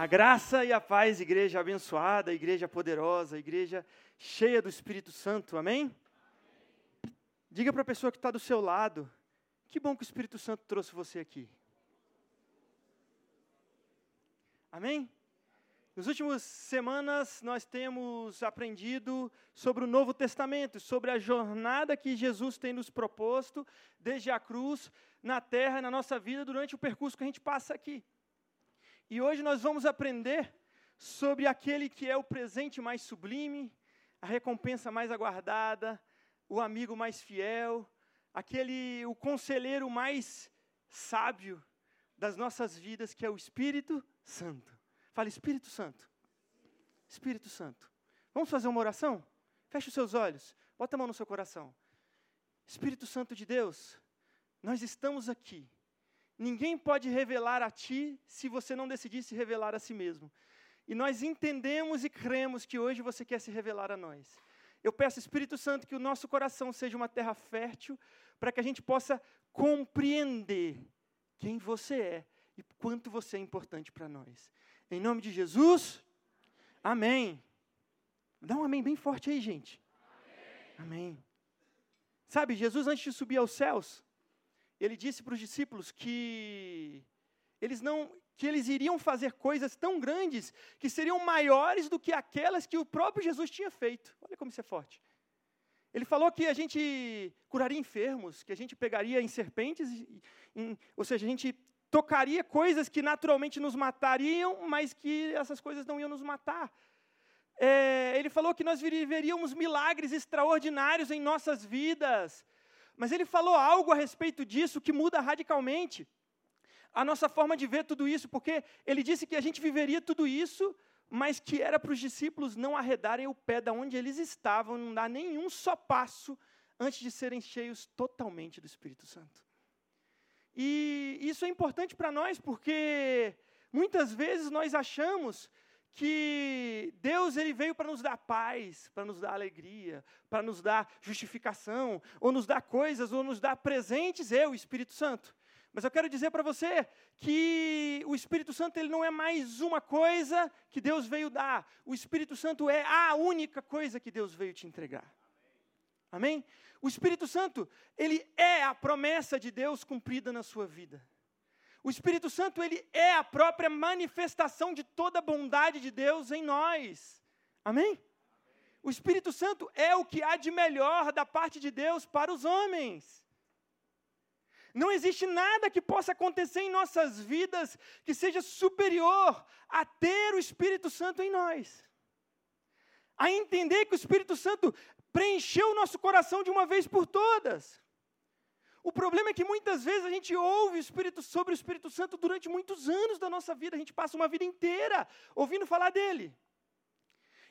A graça e a paz, igreja abençoada, igreja poderosa, igreja cheia do Espírito Santo, amém? Diga para a pessoa que está do seu lado, que bom que o Espírito Santo trouxe você aqui. Amém? Nas últimas semanas nós temos aprendido sobre o Novo Testamento, sobre a jornada que Jesus tem nos proposto desde a cruz na terra, na nossa vida, durante o percurso que a gente passa aqui. E hoje nós vamos aprender sobre aquele que é o presente mais sublime, a recompensa mais aguardada, o amigo mais fiel, aquele o conselheiro mais sábio das nossas vidas, que é o Espírito Santo. Fala Espírito Santo. Espírito Santo. Vamos fazer uma oração? Feche os seus olhos. Bota a mão no seu coração. Espírito Santo de Deus, nós estamos aqui. Ninguém pode revelar a ti se você não decidir se revelar a si mesmo. E nós entendemos e cremos que hoje você quer se revelar a nós. Eu peço, Espírito Santo, que o nosso coração seja uma terra fértil, para que a gente possa compreender quem você é e quanto você é importante para nós. Em nome de Jesus, amém. Dá um amém bem forte aí, gente. Amém. amém. Sabe, Jesus, antes de subir aos céus, ele disse para os discípulos que eles não que eles iriam fazer coisas tão grandes que seriam maiores do que aquelas que o próprio Jesus tinha feito. Olha como isso é forte. Ele falou que a gente curaria enfermos, que a gente pegaria em serpentes, em, ou seja, a gente tocaria coisas que naturalmente nos matariam, mas que essas coisas não iam nos matar. É, ele falou que nós viveríamos milagres extraordinários em nossas vidas. Mas ele falou algo a respeito disso que muda radicalmente a nossa forma de ver tudo isso, porque ele disse que a gente viveria tudo isso, mas que era para os discípulos não arredarem o pé da onde eles estavam, não dar nenhum só passo antes de serem cheios totalmente do Espírito Santo. E isso é importante para nós, porque muitas vezes nós achamos que Deus ele veio para nos dar paz, para nos dar alegria, para nos dar justificação, ou nos dar coisas, ou nos dar presentes, eu, Espírito Santo. Mas eu quero dizer para você que o Espírito Santo ele não é mais uma coisa que Deus veio dar. O Espírito Santo é a única coisa que Deus veio te entregar. Amém? O Espírito Santo, ele é a promessa de Deus cumprida na sua vida. O Espírito Santo, ele é a própria manifestação de toda a bondade de Deus em nós. Amém? O Espírito Santo é o que há de melhor da parte de Deus para os homens. Não existe nada que possa acontecer em nossas vidas que seja superior a ter o Espírito Santo em nós. A entender que o Espírito Santo preencheu o nosso coração de uma vez por todas. O problema é que muitas vezes a gente ouve o Espírito, sobre o Espírito Santo durante muitos anos da nossa vida, a gente passa uma vida inteira ouvindo falar dele.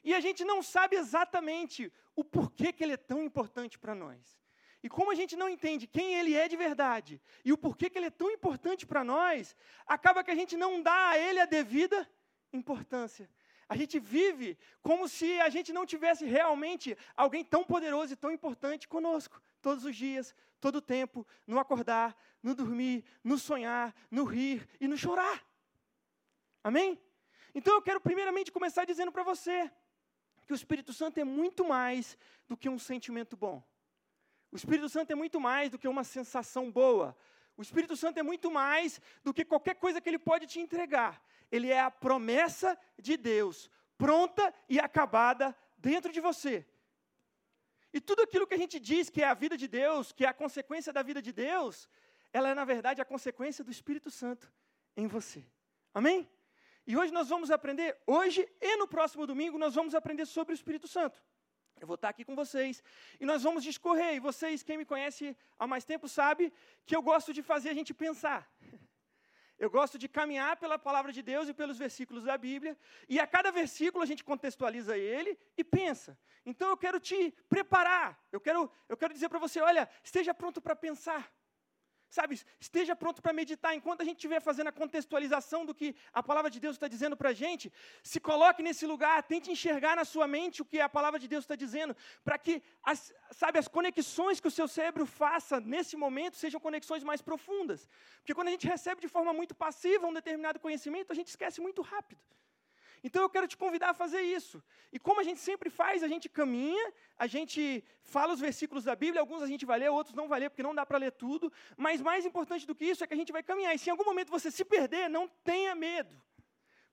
E a gente não sabe exatamente o porquê que ele é tão importante para nós. E como a gente não entende quem ele é de verdade e o porquê que ele é tão importante para nós, acaba que a gente não dá a ele a devida importância. A gente vive como se a gente não tivesse realmente alguém tão poderoso e tão importante conosco, todos os dias, todo o tempo, no acordar, no dormir, no sonhar, no rir e no chorar. Amém? Então eu quero primeiramente começar dizendo para você que o Espírito Santo é muito mais do que um sentimento bom. O Espírito Santo é muito mais do que uma sensação boa. O Espírito Santo é muito mais do que qualquer coisa que ele pode te entregar. Ele é a promessa de Deus, pronta e acabada dentro de você. E tudo aquilo que a gente diz que é a vida de Deus, que é a consequência da vida de Deus, ela é, na verdade, a consequência do Espírito Santo em você. Amém? E hoje nós vamos aprender, hoje e no próximo domingo, nós vamos aprender sobre o Espírito Santo. Eu vou estar aqui com vocês e nós vamos discorrer. E vocês, quem me conhece há mais tempo, sabe que eu gosto de fazer a gente pensar. Eu gosto de caminhar pela palavra de Deus e pelos versículos da Bíblia, e a cada versículo a gente contextualiza ele e pensa. Então eu quero te preparar. Eu quero, eu quero dizer para você, olha, esteja pronto para pensar. Sabe, esteja pronto para meditar. Enquanto a gente estiver fazendo a contextualização do que a palavra de Deus está dizendo para a gente, se coloque nesse lugar, tente enxergar na sua mente o que a palavra de Deus está dizendo, para que, as, sabe, as conexões que o seu cérebro faça nesse momento sejam conexões mais profundas. Porque quando a gente recebe de forma muito passiva um determinado conhecimento, a gente esquece muito rápido. Então eu quero te convidar a fazer isso. E como a gente sempre faz, a gente caminha, a gente fala os versículos da Bíblia, alguns a gente vai ler, outros não vai ler, porque não dá para ler tudo. Mas mais importante do que isso é que a gente vai caminhar. E se em algum momento você se perder, não tenha medo.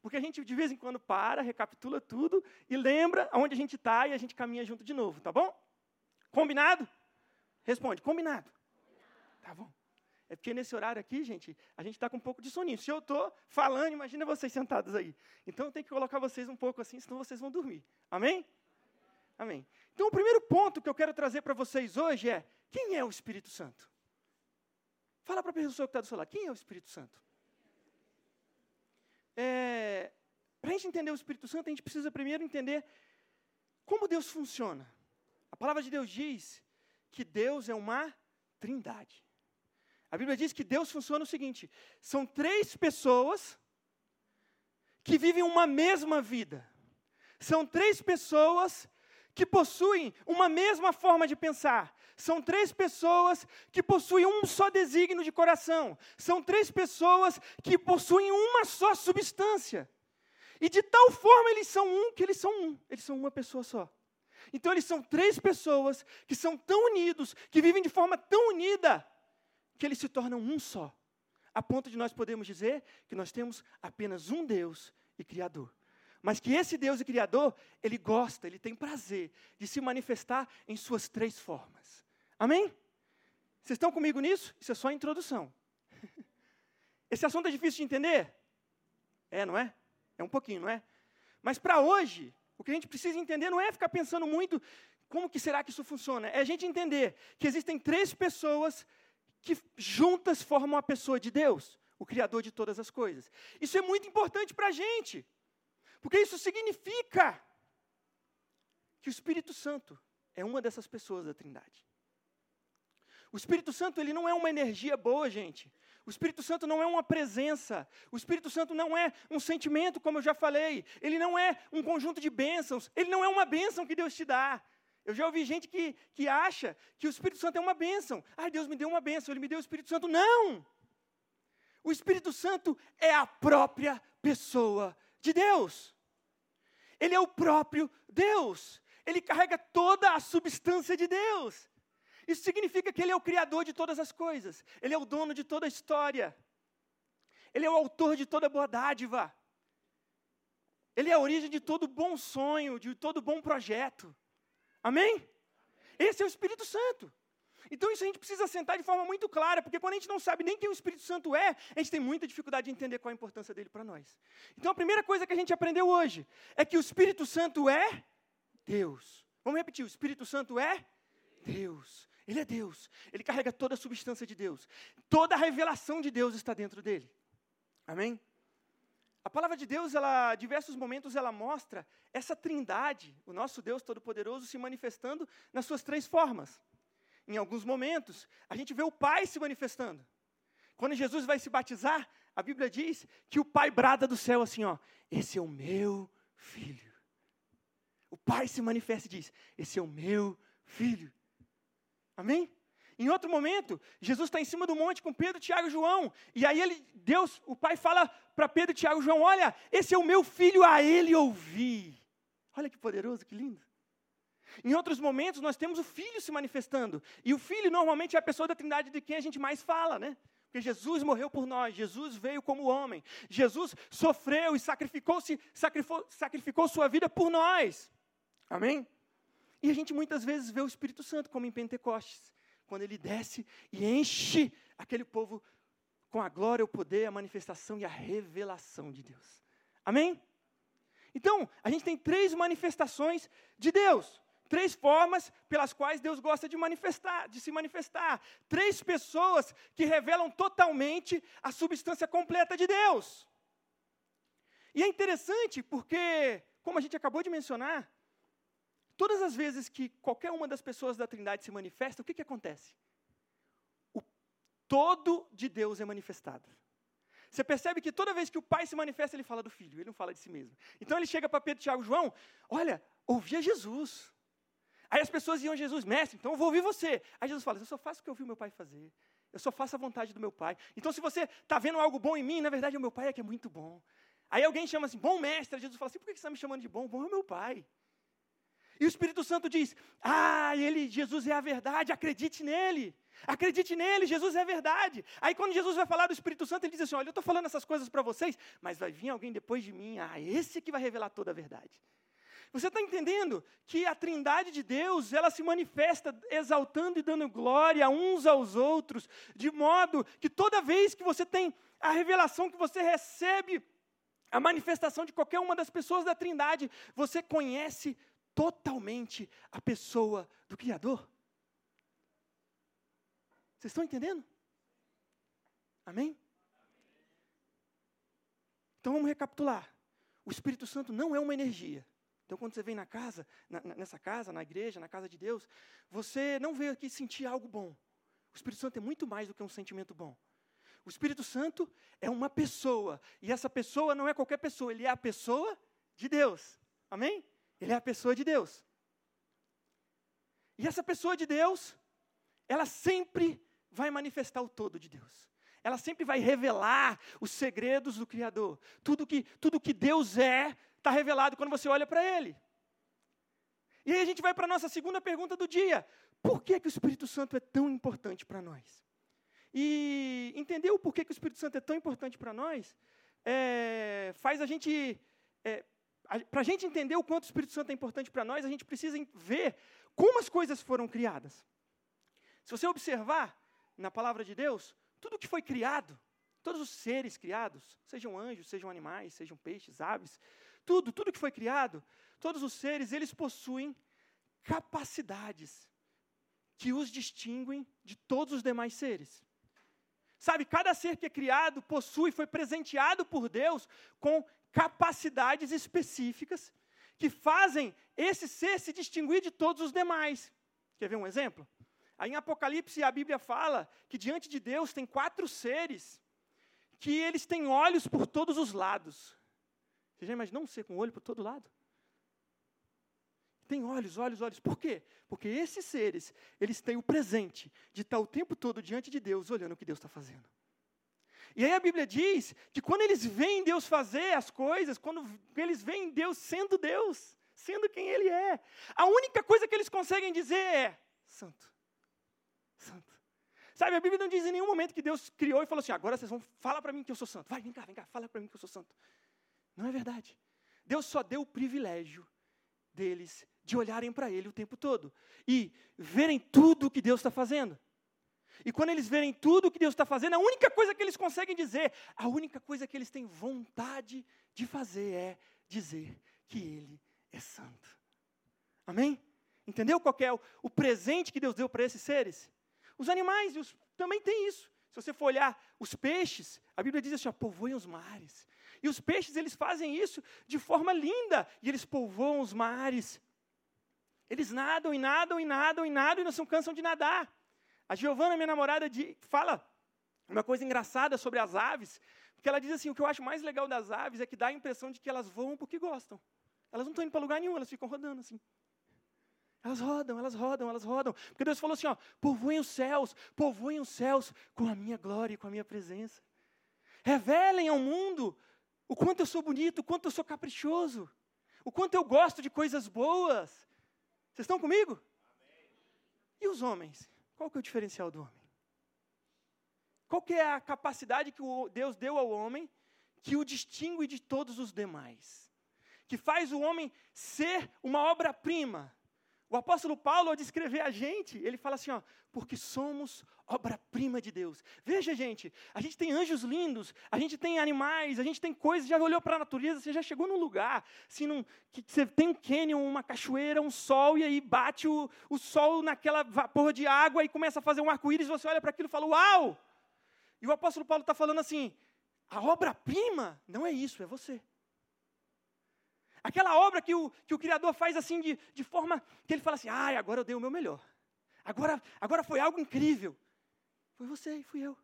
Porque a gente de vez em quando para, recapitula tudo e lembra onde a gente está e a gente caminha junto de novo, tá bom? Combinado? Responde, combinado. Tá bom. É porque nesse horário aqui, gente, a gente está com um pouco de soninho. Se eu estou falando, imagina vocês sentados aí. Então eu tenho que colocar vocês um pouco assim, senão vocês vão dormir. Amém? Amém. Então o primeiro ponto que eu quero trazer para vocês hoje é: quem é o Espírito Santo? Fala para a pessoa que está do seu lado, quem é o Espírito Santo? É, para a gente entender o Espírito Santo, a gente precisa primeiro entender como Deus funciona. A palavra de Deus diz que Deus é uma trindade. A Bíblia diz que Deus funciona o seguinte: são três pessoas que vivem uma mesma vida. São três pessoas que possuem uma mesma forma de pensar. São três pessoas que possuem um só desígnio de coração. São três pessoas que possuem uma só substância. E de tal forma eles são um que eles são um. Eles são uma pessoa só. Então eles são três pessoas que são tão unidos, que vivem de forma tão unida, que eles se tornam um só, a ponto de nós podermos dizer que nós temos apenas um Deus e Criador. Mas que esse Deus e Criador, ele gosta, ele tem prazer de se manifestar em suas três formas. Amém? Vocês estão comigo nisso? Isso é só a introdução. Esse assunto é difícil de entender? É, não é? É um pouquinho, não é? Mas para hoje, o que a gente precisa entender não é ficar pensando muito como que será que isso funciona. É a gente entender que existem três pessoas que juntas formam a pessoa de Deus, o Criador de todas as coisas. Isso é muito importante para a gente, porque isso significa que o Espírito Santo é uma dessas pessoas da Trindade. O Espírito Santo ele não é uma energia boa, gente. O Espírito Santo não é uma presença. O Espírito Santo não é um sentimento, como eu já falei. Ele não é um conjunto de bênçãos. Ele não é uma bênção que Deus te dá. Eu já ouvi gente que, que acha que o Espírito Santo é uma bênção. Ah, Deus me deu uma bênção, Ele me deu o Espírito Santo. Não! O Espírito Santo é a própria pessoa de Deus. Ele é o próprio Deus. Ele carrega toda a substância de Deus. Isso significa que Ele é o Criador de todas as coisas. Ele é o dono de toda a história. Ele é o autor de toda boa dádiva. Ele é a origem de todo bom sonho, de todo bom projeto. Amém? Esse é o Espírito Santo. Então isso a gente precisa sentar de forma muito clara, porque quando a gente não sabe nem quem o Espírito Santo é, a gente tem muita dificuldade de entender qual a importância dele para nós. Então a primeira coisa que a gente aprendeu hoje é que o Espírito Santo é Deus. Vamos repetir: o Espírito Santo é Deus. Ele é Deus. Ele carrega toda a substância de Deus. Toda a revelação de Deus está dentro dele. Amém? A palavra de Deus, ela, em diversos momentos, ela mostra essa trindade, o nosso Deus Todo-Poderoso se manifestando nas suas três formas. Em alguns momentos, a gente vê o Pai se manifestando. Quando Jesus vai se batizar, a Bíblia diz que o Pai brada do céu assim, ó, esse é o meu filho. O Pai se manifesta e diz, esse é o meu filho. Amém? Em outro momento, Jesus está em cima do monte com Pedro, Tiago e João. E aí ele, Deus, o Pai fala para Pedro, Tiago e João: Olha, esse é o meu filho, a ele ouvi. Olha que poderoso, que lindo. Em outros momentos, nós temos o Filho se manifestando. E o Filho normalmente é a pessoa da Trindade de quem a gente mais fala, né? Porque Jesus morreu por nós, Jesus veio como homem, Jesus sofreu e sacrificou-se, sacrificou, sacrificou sua vida por nós. Amém? E a gente muitas vezes vê o Espírito Santo como em Pentecostes quando ele desce e enche aquele povo com a glória, o poder, a manifestação e a revelação de Deus. Amém? Então, a gente tem três manifestações de Deus, três formas pelas quais Deus gosta de manifestar, de se manifestar, três pessoas que revelam totalmente a substância completa de Deus. E é interessante porque, como a gente acabou de mencionar, todas as vezes que qualquer uma das pessoas da Trindade se manifesta, o que, que acontece? O todo de Deus é manifestado. Você percebe que toda vez que o pai se manifesta, ele fala do filho, ele não fala de si mesmo. Então ele chega para Pedro, Tiago João, olha, ouvia Jesus. Aí as pessoas iam a Jesus, mestre, então eu vou ouvir você. Aí Jesus fala, eu só faço o que eu vi meu pai fazer. Eu só faço a vontade do meu pai. Então se você está vendo algo bom em mim, na verdade o meu pai é que é muito bom. Aí alguém chama assim, bom mestre. Jesus fala assim, por que você está me chamando de bom? Bom é o meu pai. E o Espírito Santo diz, ah, ele, Jesus é a verdade, acredite nele. Acredite nele, Jesus é a verdade. Aí quando Jesus vai falar do Espírito Santo, ele diz assim, olha, eu estou falando essas coisas para vocês, mas vai vir alguém depois de mim, ah, esse que vai revelar toda a verdade. Você está entendendo que a trindade de Deus, ela se manifesta exaltando e dando glória uns aos outros, de modo que toda vez que você tem a revelação que você recebe, a manifestação de qualquer uma das pessoas da trindade, você conhece totalmente a pessoa do Criador. Vocês estão entendendo? Amém? Então vamos recapitular. O Espírito Santo não é uma energia. Então, quando você vem na casa, na, nessa casa, na igreja, na casa de Deus, você não veio aqui sentir algo bom. O Espírito Santo é muito mais do que um sentimento bom. O Espírito Santo é uma pessoa. E essa pessoa não é qualquer pessoa, ele é a pessoa de Deus. Amém? Ele é a pessoa de Deus. E essa pessoa de Deus, ela sempre vai manifestar o todo de Deus. Ela sempre vai revelar os segredos do Criador. Tudo que, tudo que Deus é, está revelado quando você olha para Ele. E aí a gente vai para a nossa segunda pergunta do dia. Por que, que o Espírito Santo é tão importante para nós? E entender o porquê que o Espírito Santo é tão importante para nós é, faz a gente. É, para a gente entender o quanto o Espírito Santo é importante para nós, a gente precisa ver como as coisas foram criadas. Se você observar na palavra de Deus, tudo que foi criado, todos os seres criados, sejam anjos, sejam animais, sejam peixes, aves, tudo, tudo que foi criado, todos os seres, eles possuem capacidades que os distinguem de todos os demais seres. Sabe, cada ser que é criado possui, foi presenteado por Deus com capacidades específicas que fazem esse ser se distinguir de todos os demais. Quer ver um exemplo? Aí em Apocalipse a Bíblia fala que diante de Deus tem quatro seres que eles têm olhos por todos os lados. Você já imaginou um ser com olho por todo lado? Tem olhos, olhos, olhos. Por quê? Porque esses seres, eles têm o presente de estar o tempo todo diante de Deus, olhando o que Deus está fazendo. E aí a Bíblia diz que quando eles veem Deus fazer as coisas, quando eles veem Deus sendo Deus, sendo quem Ele é, a única coisa que eles conseguem dizer é: Santo, Santo. Sabe, a Bíblia não diz em nenhum momento que Deus criou e falou assim: agora vocês vão, fala para mim que eu sou santo. Vai, vem cá, vem cá, fala para mim que eu sou santo. Não é verdade. Deus só deu o privilégio deles de olharem para Ele o tempo todo e verem tudo o que Deus está fazendo. E quando eles verem tudo o que Deus está fazendo, a única coisa que eles conseguem dizer, a única coisa que eles têm vontade de fazer é dizer que Ele é santo. Amém? Entendeu qual é o, o presente que Deus deu para esses seres? Os animais os, também têm isso. Se você for olhar os peixes, a Bíblia diz assim: ó, povoem os mares. E os peixes, eles fazem isso de forma linda. E eles povoam os mares. Eles nadam e nadam e nadam e nadam e não se cansam de nadar. A Giovana, minha namorada, fala uma coisa engraçada sobre as aves, porque ela diz assim: o que eu acho mais legal das aves é que dá a impressão de que elas voam porque gostam. Elas não estão indo para lugar nenhum, elas ficam rodando assim. Elas rodam, elas rodam, elas rodam. Porque Deus falou assim: ó, povoem os céus, povoem os céus com a minha glória e com a minha presença. Revelem ao mundo o quanto eu sou bonito, o quanto eu sou caprichoso, o quanto eu gosto de coisas boas. Vocês estão comigo? Amém. E os homens? Qual que é o diferencial do homem? Qual que é a capacidade que Deus deu ao homem que o distingue de todos os demais? Que faz o homem ser uma obra-prima, o apóstolo Paulo, ao descrever a gente, ele fala assim, ó, porque somos obra-prima de Deus. Veja, gente, a gente tem anjos lindos, a gente tem animais, a gente tem coisas, já olhou para a natureza, você já chegou num lugar, assim, num, que você tem um cânion, uma cachoeira, um sol, e aí bate o, o sol naquela vapor de água e começa a fazer um arco-íris, você olha para aquilo e fala, uau! E o apóstolo Paulo está falando assim, a obra-prima não é isso, é você. Aquela obra que o, que o Criador faz assim de, de forma que ele fala assim: ai, agora eu dei o meu melhor. Agora, agora foi algo incrível. Foi você e fui eu.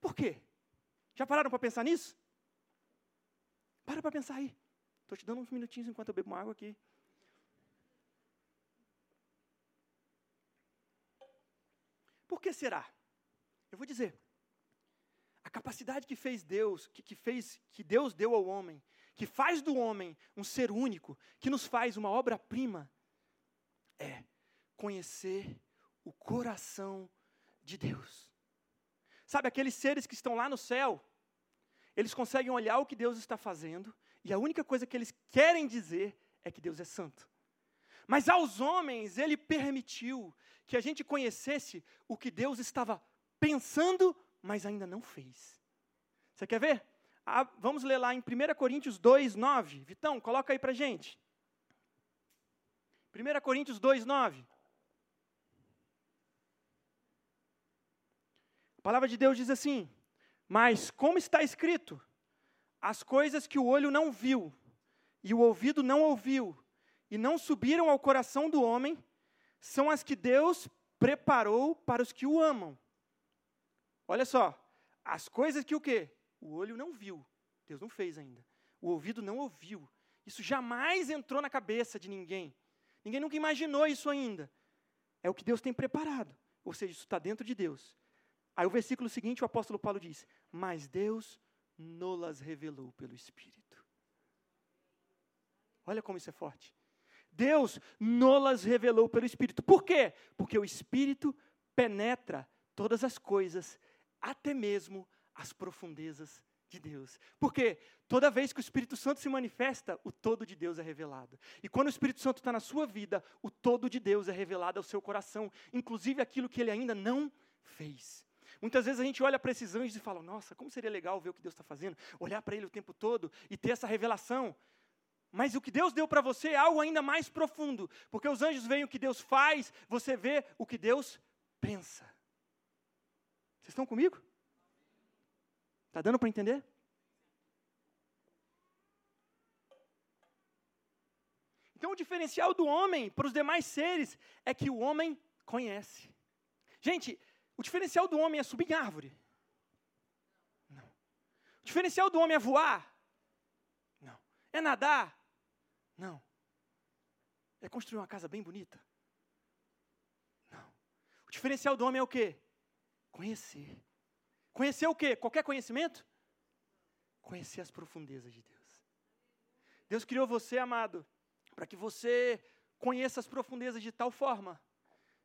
Por quê? Já pararam para pensar nisso? Para para pensar aí. Estou te dando uns minutinhos enquanto eu bebo uma água aqui. Por que será? Eu vou dizer. A capacidade que fez Deus, que, que fez, que Deus deu ao homem, que faz do homem um ser único, que nos faz uma obra-prima, é conhecer o coração de Deus. Sabe, aqueles seres que estão lá no céu, eles conseguem olhar o que Deus está fazendo, e a única coisa que eles querem dizer é que Deus é santo. Mas aos homens, ele permitiu que a gente conhecesse o que Deus estava pensando, mas ainda não fez. Você quer ver? Vamos ler lá em 1 Coríntios 2, 9. Vitão, coloca aí para gente. 1 Coríntios 2, 9. A palavra de Deus diz assim: Mas como está escrito, as coisas que o olho não viu, e o ouvido não ouviu, e não subiram ao coração do homem, são as que Deus preparou para os que o amam. Olha só, as coisas que o quê? O olho não viu, Deus não fez ainda. O ouvido não ouviu. Isso jamais entrou na cabeça de ninguém. Ninguém nunca imaginou isso ainda. É o que Deus tem preparado. Ou seja, isso está dentro de Deus. Aí o versículo seguinte, o apóstolo Paulo diz: Mas Deus nolas revelou pelo Espírito. Olha como isso é forte. Deus nolas revelou pelo Espírito. Por quê? Porque o Espírito penetra todas as coisas, até mesmo as profundezas de Deus. Porque toda vez que o Espírito Santo se manifesta, o todo de Deus é revelado. E quando o Espírito Santo está na sua vida, o todo de Deus é revelado ao seu coração, inclusive aquilo que ele ainda não fez. Muitas vezes a gente olha para esses anjos e fala: Nossa, como seria legal ver o que Deus está fazendo, olhar para Ele o tempo todo e ter essa revelação. Mas o que Deus deu para você é algo ainda mais profundo, porque os anjos veem o que Deus faz, você vê o que Deus pensa. Vocês estão comigo? Está dando para entender? Então, o diferencial do homem para os demais seres é que o homem conhece. Gente, o diferencial do homem é subir em árvore? Não. O diferencial do homem é voar? Não. É nadar? Não. É construir uma casa bem bonita? Não. O diferencial do homem é o quê? Conhecer. Conhecer o quê? Qualquer conhecimento? Conhecer as profundezas de Deus. Deus criou você, amado, para que você conheça as profundezas de tal forma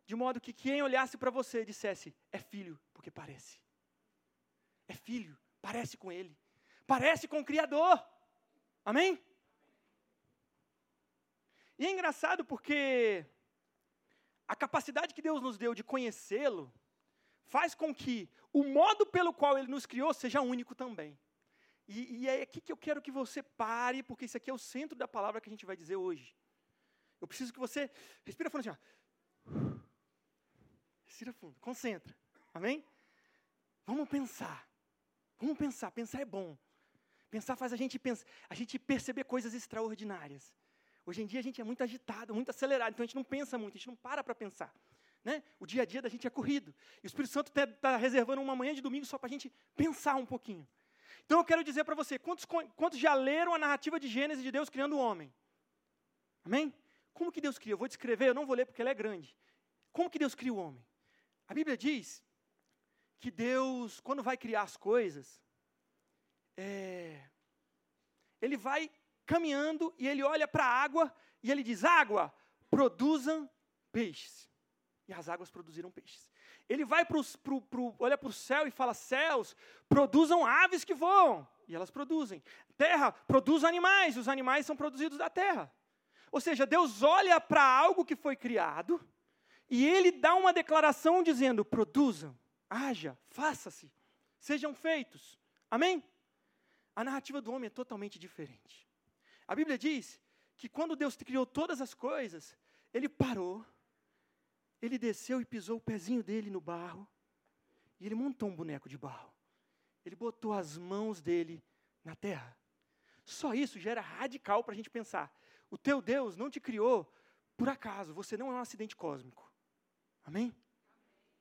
de modo que quem olhasse para você dissesse: é filho, porque parece. É filho, parece com ele. Parece com o Criador. Amém? E é engraçado porque a capacidade que Deus nos deu de conhecê-lo faz com que o modo pelo qual ele nos criou seja único também. E, e, é aqui que eu quero que você pare, porque isso aqui é o centro da palavra que a gente vai dizer hoje. Eu preciso que você respira falando assim, ó. Respira fundo, concentra. Amém? Vamos pensar. Vamos pensar. Pensar é bom. Pensar faz a gente, pensar, a gente perceber coisas extraordinárias. Hoje em dia a gente é muito agitado, muito acelerado, então a gente não pensa muito, a gente não para para pensar. Né? O dia a dia da gente é corrido. E o Espírito Santo está reservando uma manhã de domingo só para a gente pensar um pouquinho. Então eu quero dizer para você: quantos, quantos já leram a narrativa de Gênesis de Deus criando o homem? Amém? Como que Deus cria? Eu vou descrever, eu não vou ler porque ela é grande. Como que Deus cria o homem? A Bíblia diz que Deus, quando vai criar as coisas, é, ele vai caminhando e ele olha para a água e ele diz: Água, produzam peixes. E as águas produziram peixes. Ele vai pro, pro, pro, olha para o céu e fala: Céus, produzam aves que voam. E elas produzem. Terra, produz animais. Os animais são produzidos da terra. Ou seja, Deus olha para algo que foi criado e ele dá uma declaração dizendo: produzam, haja, faça-se, sejam feitos. Amém? A narrativa do homem é totalmente diferente. A Bíblia diz que quando Deus criou todas as coisas, ele parou, ele desceu e pisou o pezinho dele no barro, e ele montou um boneco de barro. Ele botou as mãos dele na terra. Só isso já era radical para a gente pensar. O teu Deus não te criou por acaso, você não é um acidente cósmico. Amém?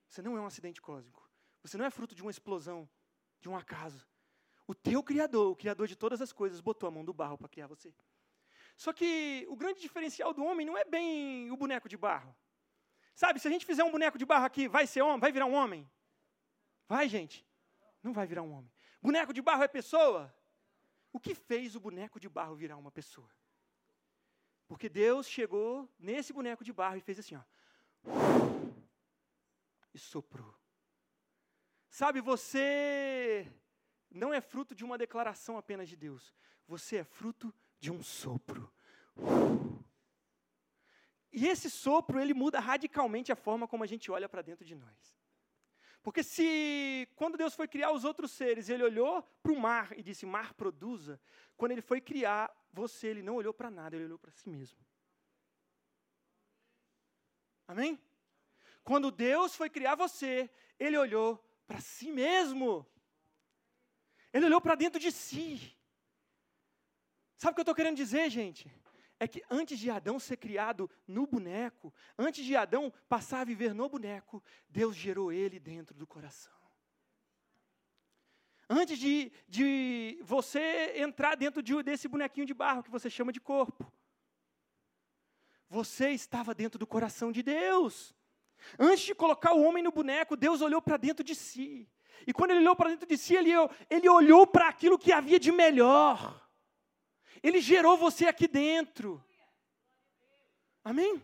Você não é um acidente cósmico. Você não é fruto de uma explosão, de um acaso. O teu Criador, o Criador de todas as coisas, botou a mão do barro para criar você. Só que o grande diferencial do homem não é bem o boneco de barro. Sabe, se a gente fizer um boneco de barro aqui, vai ser homem? Vai virar um homem? Vai, gente? Não vai virar um homem. Boneco de barro é pessoa? O que fez o boneco de barro virar uma pessoa? Porque Deus chegou nesse boneco de barro e fez assim, ó. E soprou. Sabe, você não é fruto de uma declaração apenas de Deus. Você é fruto de um sopro. E esse sopro, ele muda radicalmente a forma como a gente olha para dentro de nós. Porque se, quando Deus foi criar os outros seres, ele olhou para o mar e disse: Mar produza. Quando ele foi criar você, ele não olhou para nada, ele olhou para si mesmo. Amém? Quando Deus foi criar você, ele olhou para si mesmo. Ele olhou para dentro de si. Sabe o que eu estou querendo dizer, gente? É que antes de Adão ser criado no boneco, antes de Adão passar a viver no boneco, Deus gerou ele dentro do coração. Antes de, de você entrar dentro de, desse bonequinho de barro que você chama de corpo, você estava dentro do coração de Deus. Antes de colocar o homem no boneco, Deus olhou para dentro de si. E quando ele olhou para dentro de si, ele, ele olhou para aquilo que havia de melhor. Ele gerou você aqui dentro. Amém?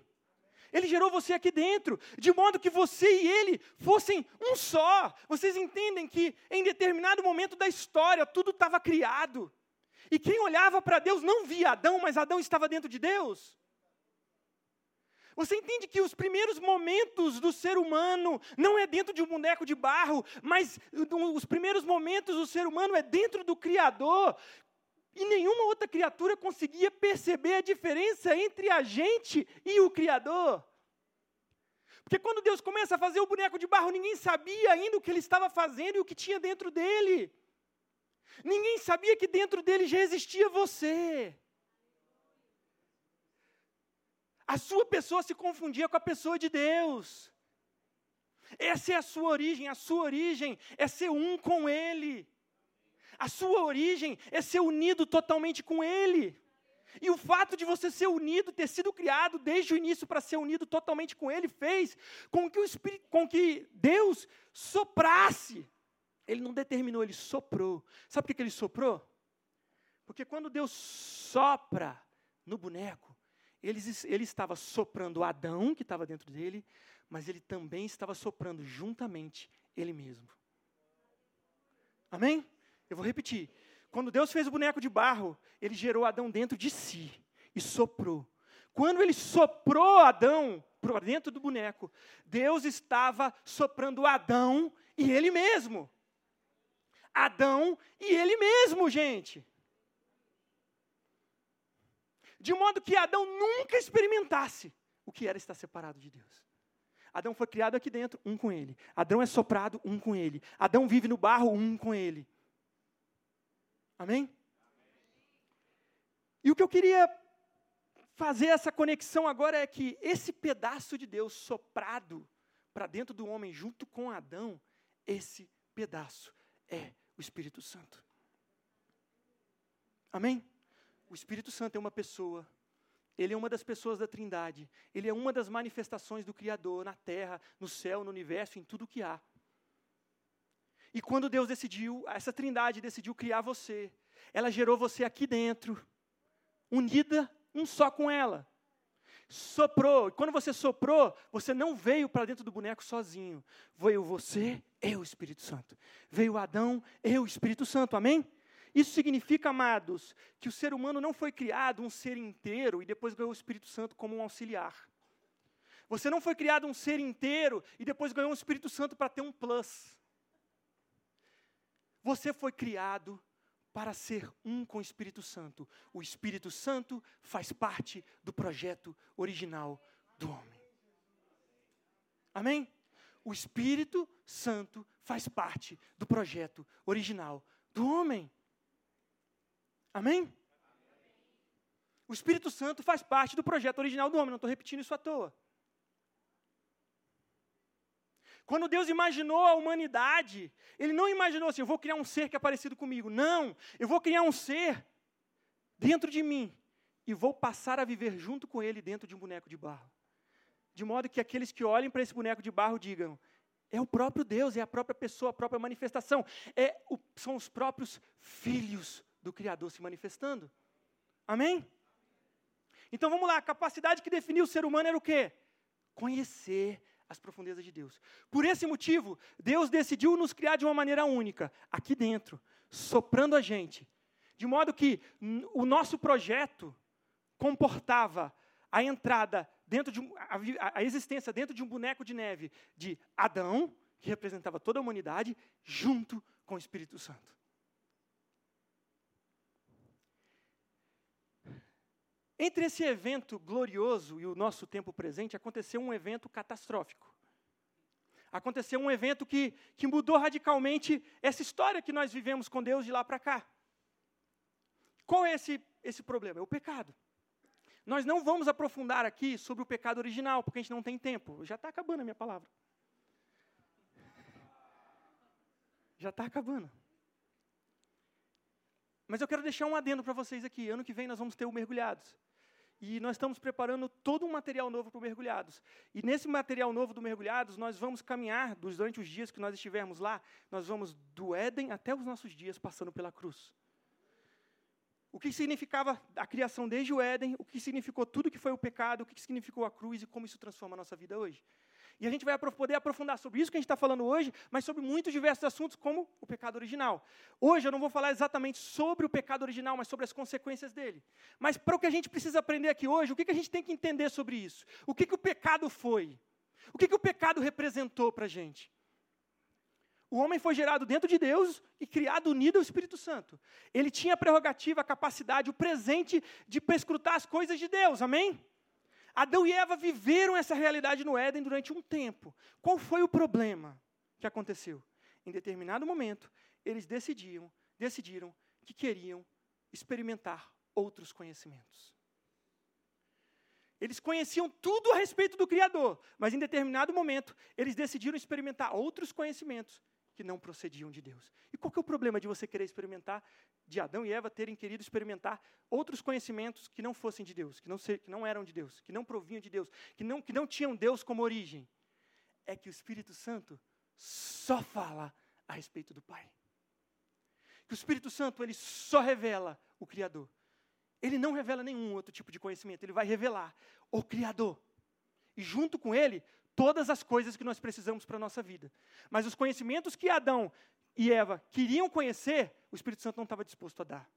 Ele gerou você aqui dentro, de modo que você e ele fossem um só. Vocês entendem que em determinado momento da história tudo estava criado. E quem olhava para Deus não via Adão, mas Adão estava dentro de Deus. Você entende que os primeiros momentos do ser humano não é dentro de um boneco de barro, mas os primeiros momentos do ser humano é dentro do Criador. E nenhuma outra criatura conseguia perceber a diferença entre a gente e o Criador. Porque quando Deus começa a fazer o boneco de barro, ninguém sabia ainda o que ele estava fazendo e o que tinha dentro dele. Ninguém sabia que dentro dele já existia você. A sua pessoa se confundia com a pessoa de Deus. Essa é a sua origem, a sua origem é ser um com Ele. A sua origem é ser unido totalmente com Ele. E o fato de você ser unido, ter sido criado desde o início para ser unido totalmente com Ele, fez com que, o Espírito, com que Deus soprasse. Ele não determinou, ele soprou. Sabe por que ele soprou? Porque quando Deus sopra no boneco, ele, ele estava soprando Adão, que estava dentro dele, mas ele também estava soprando juntamente ele mesmo. Amém? Eu vou repetir. Quando Deus fez o boneco de barro, ele gerou Adão dentro de si e soprou. Quando ele soprou Adão para dentro do boneco, Deus estava soprando Adão e ele mesmo. Adão e ele mesmo, gente. De modo que Adão nunca experimentasse o que era estar separado de Deus. Adão foi criado aqui dentro, um com ele. Adão é soprado, um com ele. Adão vive no barro, um com ele. Amém? E o que eu queria fazer essa conexão agora é que esse pedaço de Deus soprado para dentro do homem junto com Adão, esse pedaço é o Espírito Santo. Amém? O Espírito Santo é uma pessoa, ele é uma das pessoas da Trindade, ele é uma das manifestações do Criador na terra, no céu, no universo, em tudo o que há. E quando Deus decidiu, essa trindade decidiu criar você, ela gerou você aqui dentro, unida um só com ela. Soprou, e quando você soprou, você não veio para dentro do boneco sozinho. Veio você e o Espírito Santo. Veio Adão e o Espírito Santo, amém? Isso significa, amados, que o ser humano não foi criado um ser inteiro e depois ganhou o Espírito Santo como um auxiliar. Você não foi criado um ser inteiro e depois ganhou o Espírito Santo para ter um plus. Você foi criado para ser um com o Espírito Santo. O Espírito Santo faz parte do projeto original do homem. Amém? O Espírito Santo faz parte do projeto original do homem. Amém? O Espírito Santo faz parte do projeto original do homem, não estou repetindo isso à toa. Quando Deus imaginou a humanidade, Ele não imaginou assim: eu vou criar um ser que é parecido comigo. Não, eu vou criar um ser dentro de mim e vou passar a viver junto com Ele dentro de um boneco de barro. De modo que aqueles que olhem para esse boneco de barro digam: é o próprio Deus, é a própria pessoa, a própria manifestação. É o, são os próprios filhos do Criador se manifestando. Amém? Então vamos lá, a capacidade que definiu o ser humano era o quê? Conhecer as profundezas de Deus. Por esse motivo, Deus decidiu nos criar de uma maneira única, aqui dentro, soprando a gente. De modo que o nosso projeto comportava a entrada dentro de a, a existência dentro de um boneco de neve de Adão, que representava toda a humanidade, junto com o Espírito Santo. Entre esse evento glorioso e o nosso tempo presente, aconteceu um evento catastrófico. Aconteceu um evento que, que mudou radicalmente essa história que nós vivemos com Deus de lá para cá. Qual é esse, esse problema? É o pecado. Nós não vamos aprofundar aqui sobre o pecado original, porque a gente não tem tempo. Já está acabando a minha palavra. Já está acabando. Mas eu quero deixar um adendo para vocês aqui. Ano que vem nós vamos ter o Mergulhados. E nós estamos preparando todo um material novo para o Mergulhados. E nesse material novo do Mergulhados, nós vamos caminhar durante os dias que nós estivermos lá, nós vamos do Éden até os nossos dias passando pela cruz. O que significava a criação desde o Éden, o que significou tudo que foi o pecado, o que significou a cruz e como isso transforma a nossa vida hoje. E a gente vai poder aprofundar sobre isso que a gente está falando hoje, mas sobre muitos diversos assuntos, como o pecado original. Hoje eu não vou falar exatamente sobre o pecado original, mas sobre as consequências dele. Mas para o que a gente precisa aprender aqui hoje, o que, que a gente tem que entender sobre isso? O que, que o pecado foi? O que, que o pecado representou para a gente? O homem foi gerado dentro de Deus e criado unido ao Espírito Santo. Ele tinha a prerrogativa, a capacidade, o presente de perscrutar as coisas de Deus, amém? Adão e Eva viveram essa realidade no Éden durante um tempo. Qual foi o problema que aconteceu? Em determinado momento, eles decidiam, decidiram que queriam experimentar outros conhecimentos. Eles conheciam tudo a respeito do Criador, mas em determinado momento, eles decidiram experimentar outros conhecimentos que não procediam de Deus. E qual que é o problema de você querer experimentar, de Adão e Eva terem querido experimentar outros conhecimentos que não fossem de Deus, que não, ser, que não eram de Deus, que não provinham de Deus, que não, que não tinham Deus como origem? É que o Espírito Santo só fala a respeito do Pai. Que o Espírito Santo ele só revela o Criador. Ele não revela nenhum outro tipo de conhecimento, ele vai revelar o Criador. E junto com ele, todas as coisas que nós precisamos para a nossa vida. Mas os conhecimentos que Adão e Eva queriam conhecer, o Espírito Santo não estava disposto a dar.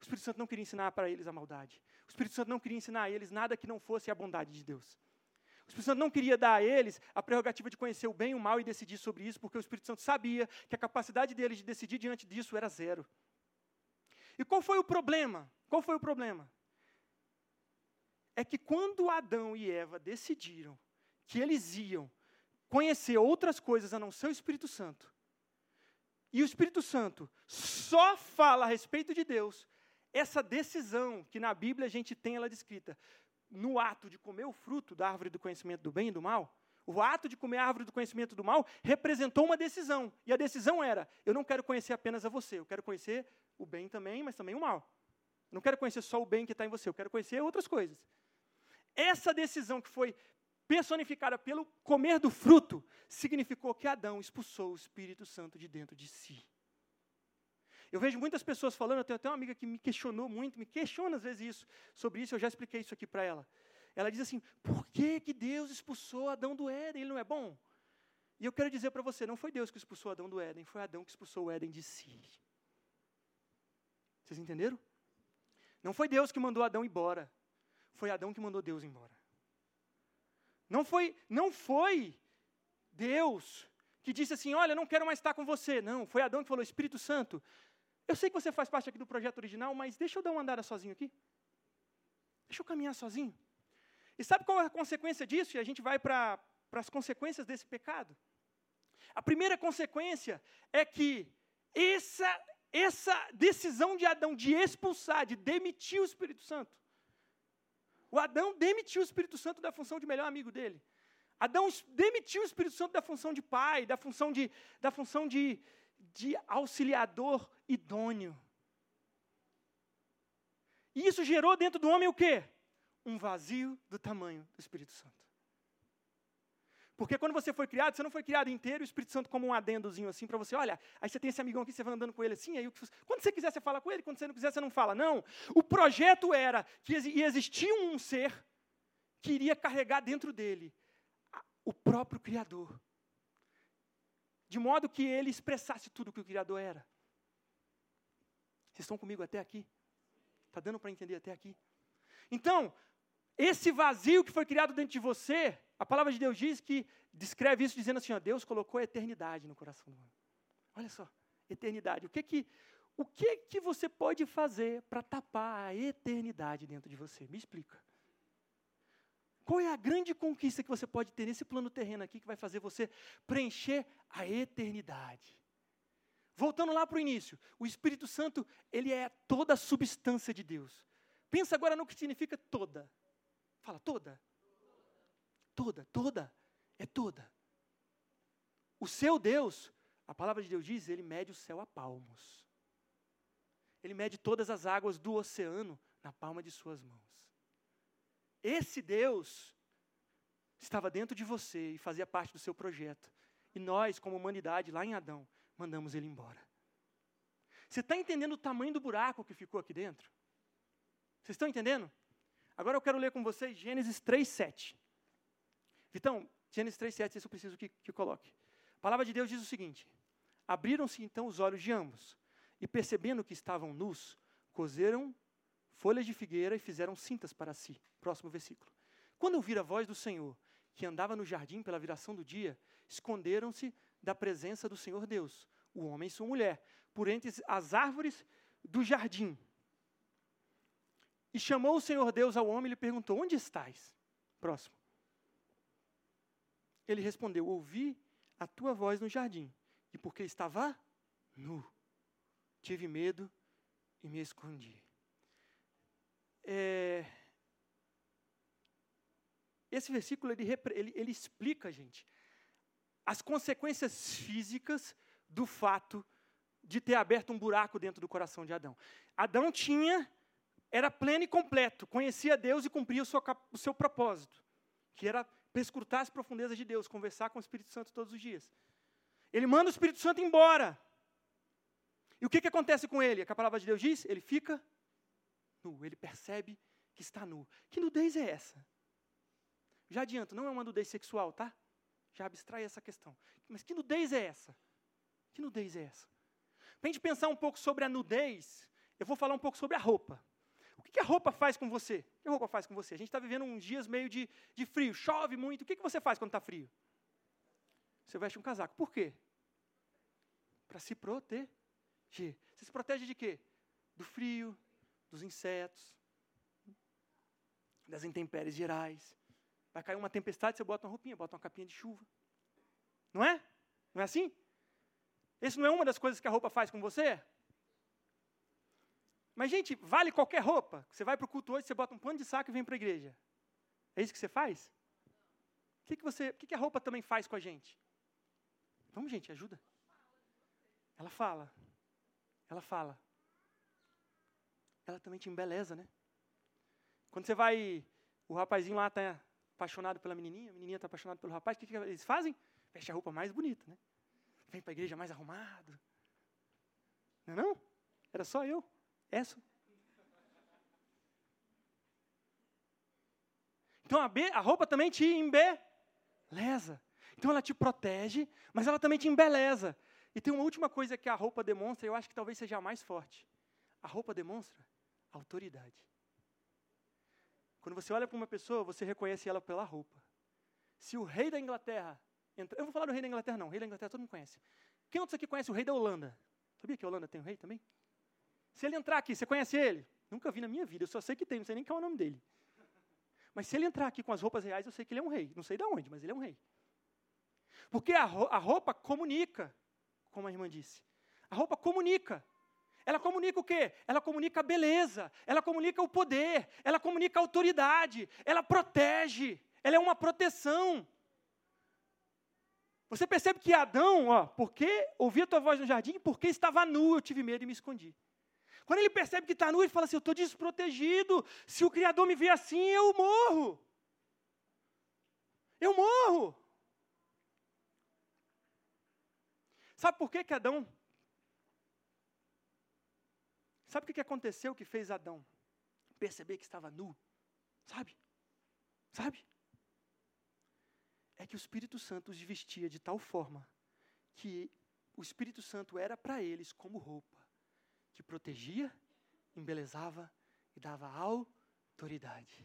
O Espírito Santo não queria ensinar para eles a maldade. O Espírito Santo não queria ensinar a eles nada que não fosse a bondade de Deus. O Espírito Santo não queria dar a eles a prerrogativa de conhecer o bem e o mal e decidir sobre isso, porque o Espírito Santo sabia que a capacidade deles de decidir diante disso era zero. E qual foi o problema? Qual foi o problema? É que quando Adão e Eva decidiram que eles iam conhecer outras coisas a não ser o Espírito Santo, e o Espírito Santo só fala a respeito de Deus, essa decisão que na Bíblia a gente tem ela descrita, no ato de comer o fruto da árvore do conhecimento do bem e do mal, o ato de comer a árvore do conhecimento do mal representou uma decisão. E a decisão era: eu não quero conhecer apenas a você, eu quero conhecer o bem também, mas também o mal. Eu não quero conhecer só o bem que está em você, eu quero conhecer outras coisas. Essa decisão que foi personificada pelo comer do fruto, significou que Adão expulsou o Espírito Santo de dentro de si. Eu vejo muitas pessoas falando, eu tenho até uma amiga que me questionou muito, me questiona às vezes isso, sobre isso, eu já expliquei isso aqui para ela. Ela diz assim: por que, que Deus expulsou Adão do Éden? Ele não é bom? E eu quero dizer para você: não foi Deus que expulsou Adão do Éden, foi Adão que expulsou o Éden de si. Vocês entenderam? Não foi Deus que mandou Adão embora, foi Adão que mandou Deus embora. Não foi, não foi Deus que disse assim: Olha, não quero mais estar com você. Não, foi Adão que falou: Espírito Santo, eu sei que você faz parte aqui do projeto original, mas deixa eu dar uma andada sozinho aqui. Deixa eu caminhar sozinho. E sabe qual é a consequência disso? E a gente vai para as consequências desse pecado. A primeira consequência é que essa, essa decisão de Adão de expulsar, de demitir o Espírito Santo, O Adão demitiu o Espírito Santo da função de melhor amigo dele. Adão demitiu o Espírito Santo da função de pai, da função de, da função de, de auxiliador idôneo. E isso gerou dentro do homem o quê? Um vazio do tamanho do Espírito Santo. Porque quando você foi criado, você não foi criado inteiro, o Espírito Santo como um adendozinho assim para você, olha, aí você tem esse amigão aqui, você vai andando com ele assim, aí quando você quiser você fala com ele, quando você não quiser você não fala. Não, o projeto era que ia existir um ser que iria carregar dentro dele o próprio Criador. De modo que ele expressasse tudo o que o Criador era. Vocês estão comigo até aqui? Está dando para entender até aqui? Então, esse vazio que foi criado dentro de você, a palavra de Deus diz que descreve isso dizendo assim: ó, Deus colocou a eternidade no coração do homem. Olha só, eternidade. O que que, o que, que você pode fazer para tapar a eternidade dentro de você? Me explica. Qual é a grande conquista que você pode ter nesse plano terreno aqui que vai fazer você preencher a eternidade? Voltando lá para o início, o Espírito Santo, ele é toda a substância de Deus. Pensa agora no que significa toda. Fala, toda. Toda, toda. É toda. O seu Deus, a palavra de Deus diz, ele mede o céu a palmos. Ele mede todas as águas do oceano na palma de suas mãos. Esse Deus estava dentro de você e fazia parte do seu projeto. E nós, como humanidade, lá em Adão, mandamos ele embora. Você está entendendo o tamanho do buraco que ficou aqui dentro? Vocês estão entendendo? Agora eu quero ler com vocês Gênesis 3, 7. Vitão, Gênesis 3, 7, isso eu preciso que, que coloque. A palavra de Deus diz o seguinte: Abriram-se então os olhos de ambos, e percebendo que estavam nus, cozeram folhas de figueira e fizeram cintas para si. Próximo versículo. Quando ouviram a voz do Senhor, que andava no jardim pela viração do dia, esconderam-se da presença do Senhor Deus, o homem e sua mulher, por entre as árvores do jardim. E chamou o Senhor Deus ao homem e lhe perguntou: Onde estás? Próximo. Ele respondeu: Ouvi a tua voz no jardim, e porque estava nu, tive medo e me escondi. É... Esse versículo ele, ele, ele explica, gente, as consequências físicas do fato de ter aberto um buraco dentro do coração de Adão. Adão tinha, era pleno e completo, conhecia Deus e cumpria o seu, o seu propósito, que era perscrutar as profundezas de Deus, conversar com o Espírito Santo todos os dias. Ele manda o Espírito Santo embora. E o que, que acontece com ele? Que a palavra de Deus diz? Ele fica nu, ele percebe que está nu. Que nudez é essa? Já adianto, não é uma nudez sexual, tá? Já abstrai essa questão. Mas que nudez é essa? Que nudez é essa? Para a gente pensar um pouco sobre a nudez, eu vou falar um pouco sobre a roupa. O que a roupa faz com você? O que a roupa faz com você? A gente está vivendo uns dias meio de, de frio, chove muito. O que, você faz quando está frio? Você veste um casaco. Por quê? Para se proteger. Você se protege de quê? Do frio, dos insetos, das intempéries gerais. Vai cair uma tempestade, você bota uma roupinha, bota uma capinha de chuva. Não é? Não é assim? Isso não é uma das coisas que a roupa faz com você? Mas, gente, vale qualquer roupa. Você vai para o culto hoje, você bota um pano de saco e vem para a igreja. É isso que você faz? O que, que, você, o que, que a roupa também faz com a gente? Vamos, gente, ajuda. Ela fala. Ela fala. Ela também te embeleza, né? Quando você vai, o rapazinho lá está apaixonado pela menininha, a menininha está apaixonada pelo rapaz, o que, que eles fazem? Veste a roupa mais bonita, né? Vem para a igreja mais arrumado. Não é não? Era só eu. Essa. Então a, a roupa também te embeleza. Então ela te protege, mas ela também te embeleza. E tem uma última coisa que a roupa demonstra, eu acho que talvez seja a mais forte. A roupa demonstra autoridade. Quando você olha para uma pessoa, você reconhece ela pela roupa. Se o rei da Inglaterra entra, eu vou falar do rei da Inglaterra não, o rei da Inglaterra todo mundo conhece. Quem outros aqui conhece o rei da Holanda? Sabia que a Holanda tem um rei também? Se ele entrar aqui, você conhece ele? Nunca vi na minha vida, eu só sei que tem, não sei nem qual é o nome dele. Mas se ele entrar aqui com as roupas reais, eu sei que ele é um rei. Não sei de onde, mas ele é um rei. Porque a roupa comunica, como a irmã disse. A roupa comunica. Ela comunica o quê? Ela comunica a beleza, ela comunica o poder, ela comunica a autoridade, ela protege, ela é uma proteção. Você percebe que Adão, ó, porque ouvi a tua voz no jardim, porque estava nu, eu tive medo e me escondi. Quando ele percebe que está nu, ele fala assim: Eu estou desprotegido. Se o Criador me vê assim, eu morro. Eu morro. Sabe por que, que Adão Sabe o que aconteceu que fez Adão perceber que estava nu? Sabe? Sabe? É que o Espírito Santo os vestia de tal forma que o Espírito Santo era para eles como roupa, que protegia, embelezava e dava autoridade.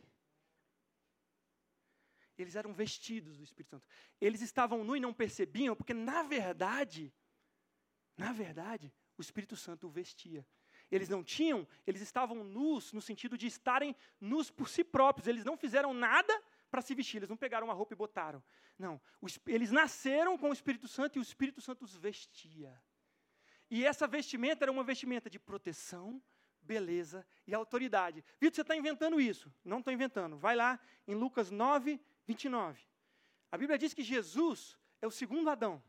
Eles eram vestidos do Espírito Santo. Eles estavam nu e não percebiam, porque na verdade, na verdade, o Espírito Santo o vestia. Eles não tinham, eles estavam nus no sentido de estarem nus por si próprios. Eles não fizeram nada para se vestir, eles não pegaram uma roupa e botaram. Não, eles nasceram com o Espírito Santo e o Espírito Santo os vestia. E essa vestimenta era uma vestimenta de proteção, beleza e autoridade. Vitor, você está inventando isso? Não estou inventando. Vai lá em Lucas 9, 29. A Bíblia diz que Jesus é o segundo Adão.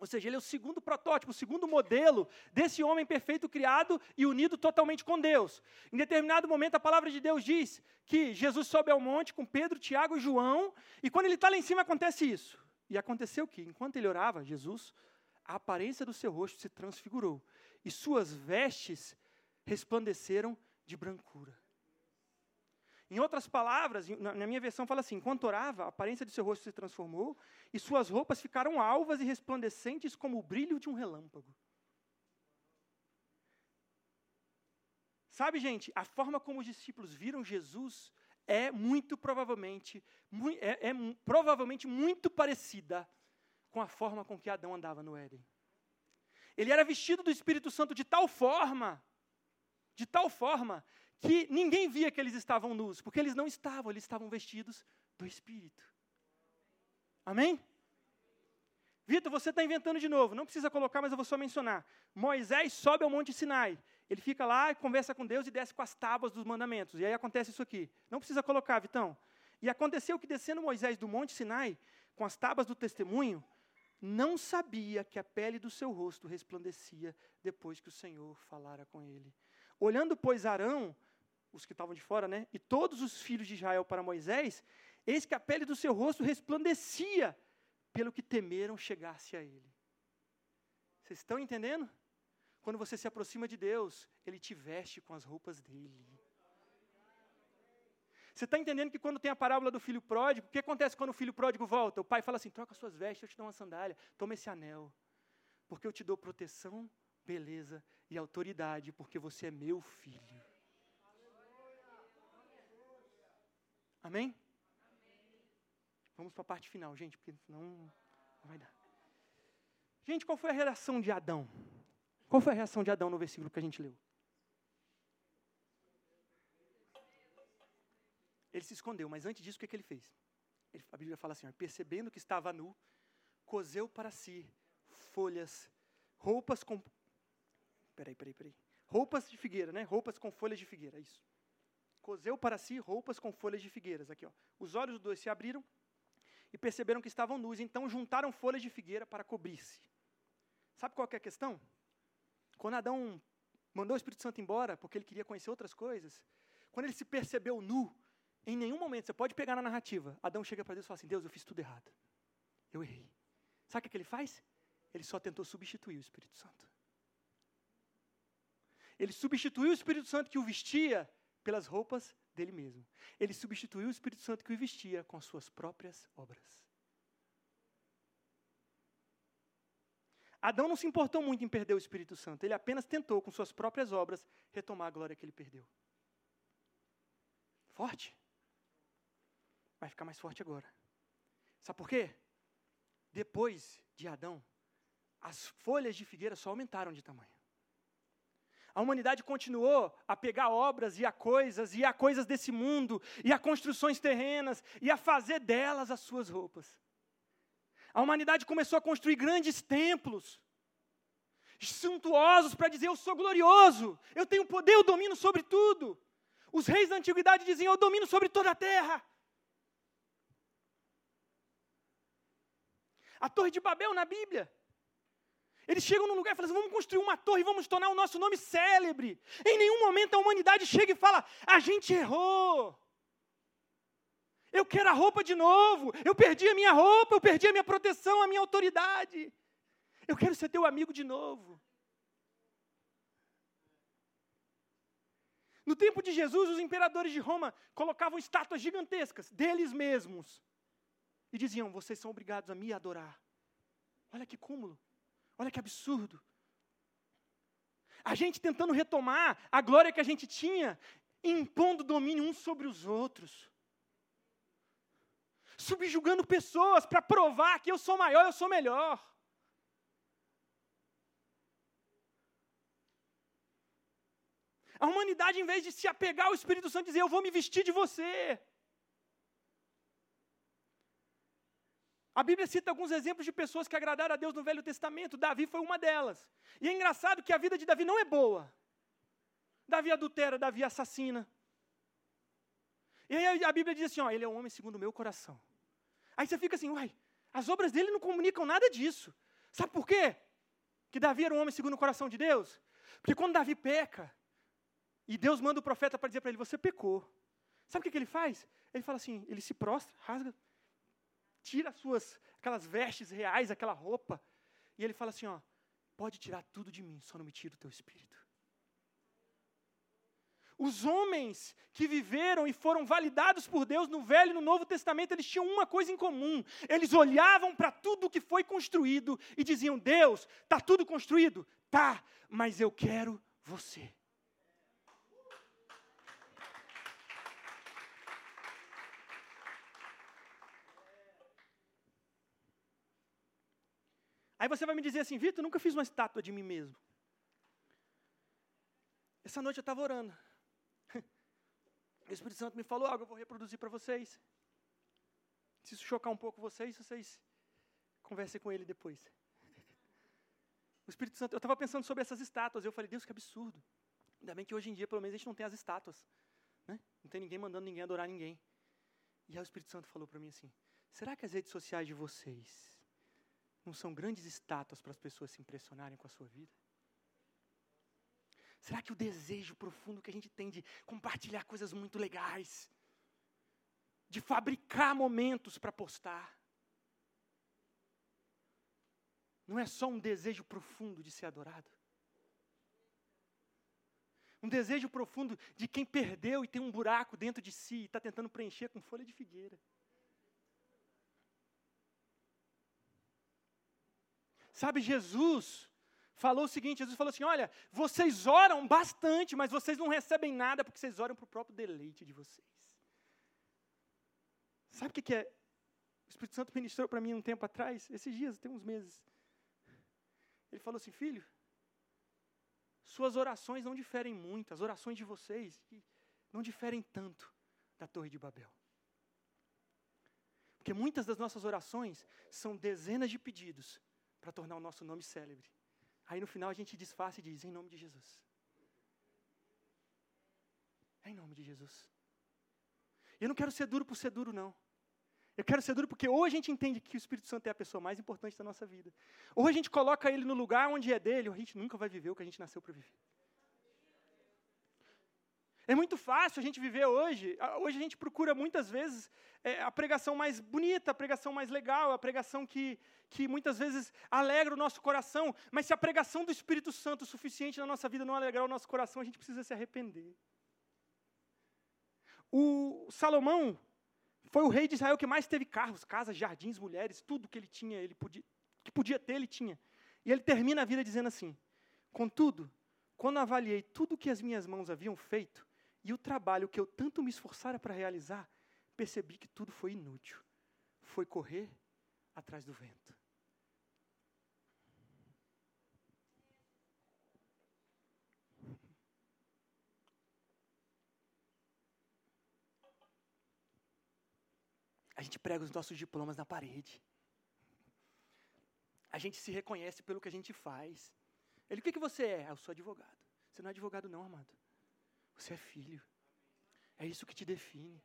Ou seja, ele é o segundo protótipo, o segundo modelo desse homem perfeito criado e unido totalmente com Deus. Em determinado momento, a palavra de Deus diz que Jesus sobe ao monte com Pedro, Tiago e João, e quando ele está lá em cima acontece isso. E aconteceu que, enquanto ele orava, Jesus, a aparência do seu rosto se transfigurou, e suas vestes resplandeceram de brancura. Em outras palavras, na minha versão fala assim: enquanto orava, a aparência de seu rosto se transformou e suas roupas ficaram alvas e resplandecentes como o brilho de um relâmpago. Sabe, gente, a forma como os discípulos viram Jesus é muito provavelmente, é, é provavelmente muito parecida com a forma com que Adão andava no Éden. Ele era vestido do Espírito Santo de tal forma, de tal forma, que ninguém via que eles estavam nus, porque eles não estavam, eles estavam vestidos do Espírito. Amém? Vitor, você está inventando de novo, não precisa colocar, mas eu vou só mencionar. Moisés sobe ao Monte Sinai, ele fica lá conversa com Deus e desce com as tábuas dos mandamentos, e aí acontece isso aqui. Não precisa colocar, Vitão. E aconteceu que descendo Moisés do Monte Sinai, com as tábuas do testemunho, não sabia que a pele do seu rosto resplandecia depois que o Senhor falara com ele. Olhando, pois, Arão, os que estavam de fora, né? E todos os filhos de Israel para Moisés, eis que a pele do seu rosto resplandecia, pelo que temeram chegasse a ele. Vocês estão entendendo? Quando você se aproxima de Deus, Ele te veste com as roupas dele. Você está entendendo que quando tem a parábola do filho pródigo, o que acontece quando o filho pródigo volta? O pai fala assim: troca suas vestes, eu te dou uma sandália, toma esse anel, porque eu te dou proteção, beleza e autoridade, porque você é meu filho. Amém? Vamos para a parte final, gente, porque senão não vai dar. Gente, qual foi a reação de Adão? Qual foi a reação de Adão no versículo que a gente leu? Ele se escondeu, mas antes disso, o que, que ele fez? Ele, a Bíblia fala assim: percebendo que estava nu, cozeu para si folhas, roupas com. Peraí, peraí, peraí. Roupas de figueira, né? Roupas com folhas de figueira, isso cozeu para si roupas com folhas de figueiras. Aqui, ó. Os olhos dos dois se abriram e perceberam que estavam nus, então juntaram folhas de figueira para cobrir-se. Sabe qual é a questão? Quando Adão mandou o Espírito Santo embora, porque ele queria conhecer outras coisas, quando ele se percebeu nu, em nenhum momento, você pode pegar na narrativa, Adão chega para Deus e fala assim: Deus, eu fiz tudo errado. Eu errei. Sabe o que ele faz? Ele só tentou substituir o Espírito Santo. Ele substituiu o Espírito Santo que o vestia pelas roupas dele mesmo. Ele substituiu o Espírito Santo que o vestia com as suas próprias obras. Adão não se importou muito em perder o Espírito Santo, ele apenas tentou, com suas próprias obras, retomar a glória que ele perdeu. Forte? Vai ficar mais forte agora. Sabe por quê? Depois de Adão, as folhas de figueira só aumentaram de tamanho. A humanidade continuou a pegar obras e a coisas, e a coisas desse mundo, e a construções terrenas, e a fazer delas as suas roupas. A humanidade começou a construir grandes templos. suntuosos para dizer eu sou glorioso, eu tenho poder, eu domino sobre tudo. Os reis da antiguidade diziam eu domino sobre toda a terra. A Torre de Babel na Bíblia. Eles chegam num lugar e falam assim: vamos construir uma torre e vamos tornar o nosso nome célebre. Em nenhum momento a humanidade chega e fala: a gente errou. Eu quero a roupa de novo. Eu perdi a minha roupa, eu perdi a minha proteção, a minha autoridade. Eu quero ser teu amigo de novo. No tempo de Jesus, os imperadores de Roma colocavam estátuas gigantescas deles mesmos e diziam: Vocês são obrigados a me adorar. Olha que cúmulo, olha que absurdo. A gente tentando retomar a glória que a gente tinha, impondo domínio uns sobre os outros, subjugando pessoas para provar que eu sou maior, eu sou melhor. A humanidade, em vez de se apegar ao Espírito Santo, dizer: Eu vou me vestir de você. A Bíblia cita alguns exemplos de pessoas que agradaram a Deus no Velho Testamento. Davi foi uma delas. E é engraçado que a vida de Davi não é boa. Davi adultera, Davi assassina. E aí a Bíblia diz assim: ó, ele é um homem segundo o meu coração. Aí você fica assim, uai, as obras dele não comunicam nada disso. Sabe por quê? Que Davi era um homem segundo o coração de Deus? Porque quando Davi peca, e Deus manda o profeta para dizer para ele: Você pecou. Sabe o que, que ele faz? Ele fala assim: ele se prostra, rasga, tira as suas, aquelas vestes reais, aquela roupa, e ele fala assim: ó, pode tirar tudo de mim, só não me tira o teu espírito. Os homens que viveram e foram validados por Deus no Velho e no Novo Testamento, eles tinham uma coisa em comum. Eles olhavam para tudo que foi construído e diziam: Deus, está tudo construído? Tá, mas eu quero você. Aí você vai me dizer assim, Vitor, nunca fiz uma estátua de mim mesmo. Essa noite eu estava orando. O Espírito Santo me falou algo, eu vou reproduzir para vocês. Se isso chocar um pouco vocês, vocês conversem com ele depois. O Espírito Santo, eu estava pensando sobre essas estátuas, eu falei, Deus, que absurdo. Ainda bem que hoje em dia, pelo menos, a gente não tem as estátuas. Né? Não tem ninguém mandando ninguém adorar ninguém. E aí o Espírito Santo falou para mim assim: será que as redes sociais de vocês não são grandes estátuas para as pessoas se impressionarem com a sua vida? Será que o desejo profundo que a gente tem de compartilhar coisas muito legais, de fabricar momentos para postar, não é só um desejo profundo de ser adorado? Um desejo profundo de quem perdeu e tem um buraco dentro de si e está tentando preencher com folha de figueira. Sabe, Jesus falou o seguinte: Jesus falou assim: Olha, vocês oram bastante, mas vocês não recebem nada porque vocês oram para o próprio deleite de vocês. Sabe o que, que é? O Espírito Santo ministrou para mim um tempo atrás, esses dias, tem uns meses. Ele falou assim: Filho, suas orações não diferem muito, as orações de vocês não diferem tanto da Torre de Babel. Porque muitas das nossas orações são dezenas de pedidos para tornar o nosso nome célebre. Aí no final a gente disfarça e diz: em nome de Jesus. É em nome de Jesus. Eu não quero ser duro por ser duro, não. Eu quero ser duro porque ou a gente entende que o Espírito Santo é a pessoa mais importante da nossa vida, ou a gente coloca ele no lugar onde é dele, ou a gente nunca vai viver o que a gente nasceu para viver. É muito fácil a gente viver hoje. Hoje a gente procura muitas vezes é, a pregação mais bonita, a pregação mais legal, a pregação que, que muitas vezes alegra o nosso coração. Mas se a pregação do Espírito Santo o suficiente na nossa vida não alegrar o nosso coração, a gente precisa se arrepender. O Salomão foi o rei de Israel que mais teve carros, casas, jardins, mulheres, tudo que ele tinha, ele podia, que podia ter, ele tinha. E ele termina a vida dizendo assim: Contudo, quando avaliei tudo o que as minhas mãos haviam feito, e o trabalho que eu tanto me esforçara para realizar, percebi que tudo foi inútil. Foi correr atrás do vento. A gente prega os nossos diplomas na parede. A gente se reconhece pelo que a gente faz. Ele, o que, que você é? Ah, eu sou advogado. Você não é advogado, não, amado. Você é filho. É isso que te define.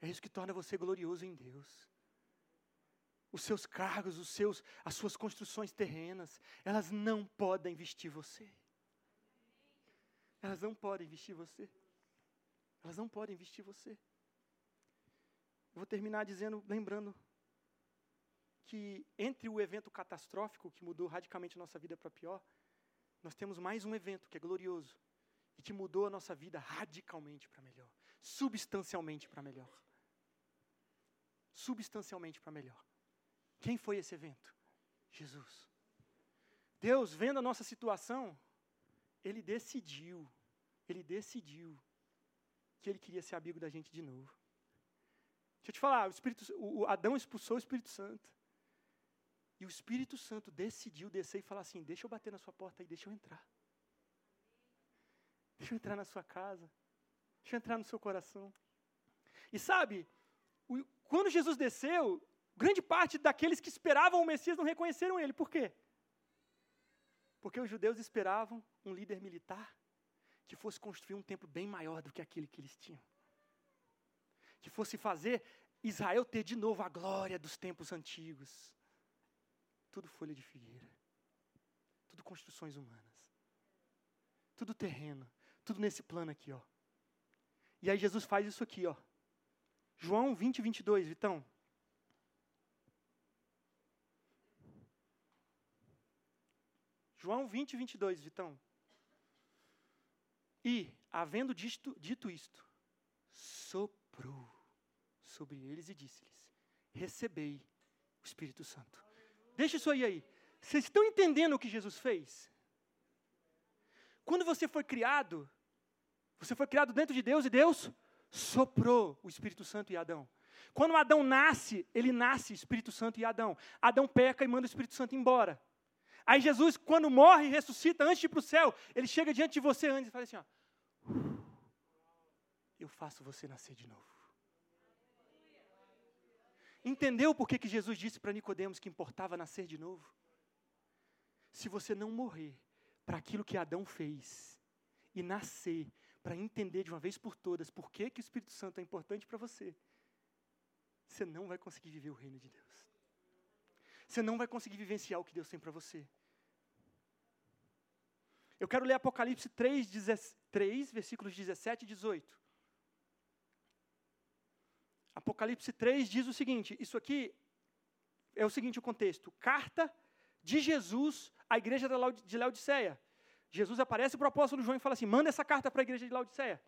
É isso que torna você glorioso em Deus. Os seus cargos, os seus, as suas construções terrenas, elas não podem vestir você. Elas não podem vestir você. Elas não podem vestir você. Eu vou terminar dizendo, lembrando que entre o evento catastrófico que mudou radicalmente a nossa vida para pior, nós temos mais um evento que é glorioso e que mudou a nossa vida radicalmente para melhor, substancialmente para melhor. Substancialmente para melhor. Quem foi esse evento? Jesus. Deus, vendo a nossa situação, ele decidiu, ele decidiu que ele queria ser amigo da gente de novo. Deixa eu te falar, o, Espírito, o Adão expulsou o Espírito Santo. E o Espírito Santo decidiu descer e falar assim: Deixa eu bater na sua porta aí, deixa eu entrar. Deixa eu entrar na sua casa. Deixa eu entrar no seu coração. E sabe, quando Jesus desceu, grande parte daqueles que esperavam o Messias não reconheceram ele. Por quê? Porque os judeus esperavam um líder militar que fosse construir um templo bem maior do que aquele que eles tinham. Que fosse fazer Israel ter de novo a glória dos tempos antigos. Tudo folha de figueira. Tudo construções humanas. Tudo terreno. Tudo nesse plano aqui, ó. E aí Jesus faz isso aqui, ó. João 20, 22, Vitão. João 20, 22, Vitão. E, havendo dito, dito isto, soprou sobre eles e disse-lhes: Recebei o Espírito Santo. Deixa isso aí aí. Vocês estão entendendo o que Jesus fez? Quando você foi criado, você foi criado dentro de Deus e Deus soprou o Espírito Santo em Adão. Quando Adão nasce, ele nasce Espírito Santo e Adão. Adão peca e manda o Espírito Santo embora. Aí Jesus, quando morre e ressuscita antes de ir para o céu, ele chega diante de você antes e fala assim: ó, Eu faço você nascer de novo. Entendeu por que, que Jesus disse para Nicodemos que importava nascer de novo? Se você não morrer para aquilo que Adão fez e nascer para entender de uma vez por todas por que, que o Espírito Santo é importante para você, você não vai conseguir viver o reino de Deus. Você não vai conseguir vivenciar o que Deus tem para você. Eu quero ler Apocalipse 3, 3, versículos 17 e 18. Apocalipse 3 diz o seguinte: isso aqui é o seguinte o contexto. Carta de Jesus à igreja de Laodiceia. Jesus aparece para o apóstolo João e fala assim: manda essa carta para a igreja de Laodiceia.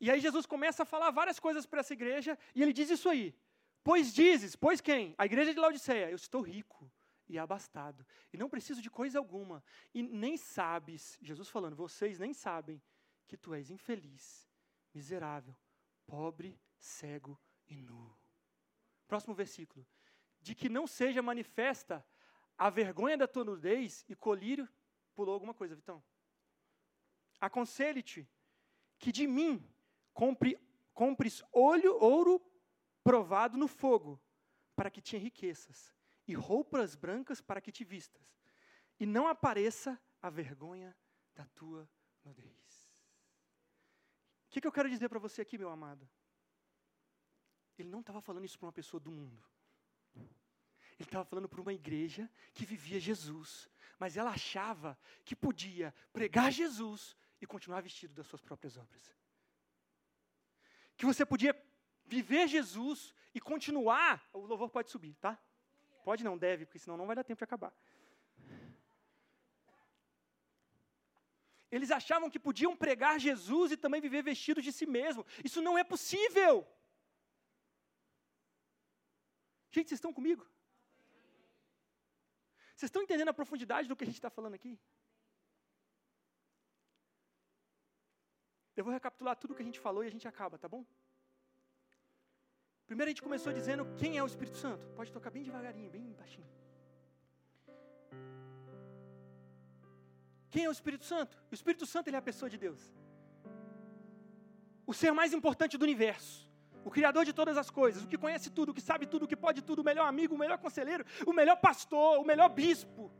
E aí Jesus começa a falar várias coisas para essa igreja, e ele diz isso aí. Pois dizes, pois quem? A igreja de Laodiceia, eu estou rico e abastado, e não preciso de coisa alguma, e nem sabes, Jesus falando, vocês nem sabem que tu és infeliz, miserável, pobre, cego e nu. Próximo versículo. De que não seja manifesta a vergonha da tua nudez e colírio. Pulou alguma coisa, Vitão. Aconselho-te que de mim compre, compres olho, ouro provado no fogo, para que te enriqueças, e roupas brancas para que te vistas, e não apareça a vergonha da tua nudez. O que, que eu quero dizer para você aqui, meu amado? Ele não estava falando isso para uma pessoa do mundo. Ele estava falando para uma igreja que vivia Jesus, mas ela achava que podia pregar Jesus e continuar vestido das suas próprias obras. Que você podia viver Jesus e continuar. O louvor pode subir, tá? Pode não, deve, porque senão não vai dar tempo de acabar. Eles achavam que podiam pregar Jesus e também viver vestidos de si mesmo. Isso não é possível. Gente, vocês estão comigo? Vocês estão entendendo a profundidade do que a gente está falando aqui? Eu vou recapitular tudo o que a gente falou e a gente acaba, tá bom? Primeiro a gente começou dizendo quem é o Espírito Santo. Pode tocar bem devagarinho, bem baixinho. Quem é o Espírito Santo? O Espírito Santo ele é a pessoa de Deus. O ser mais importante do universo o Criador de todas as coisas, o que conhece tudo, o que sabe tudo, o que pode tudo, o melhor amigo, o melhor conselheiro, o melhor pastor, o melhor bispo.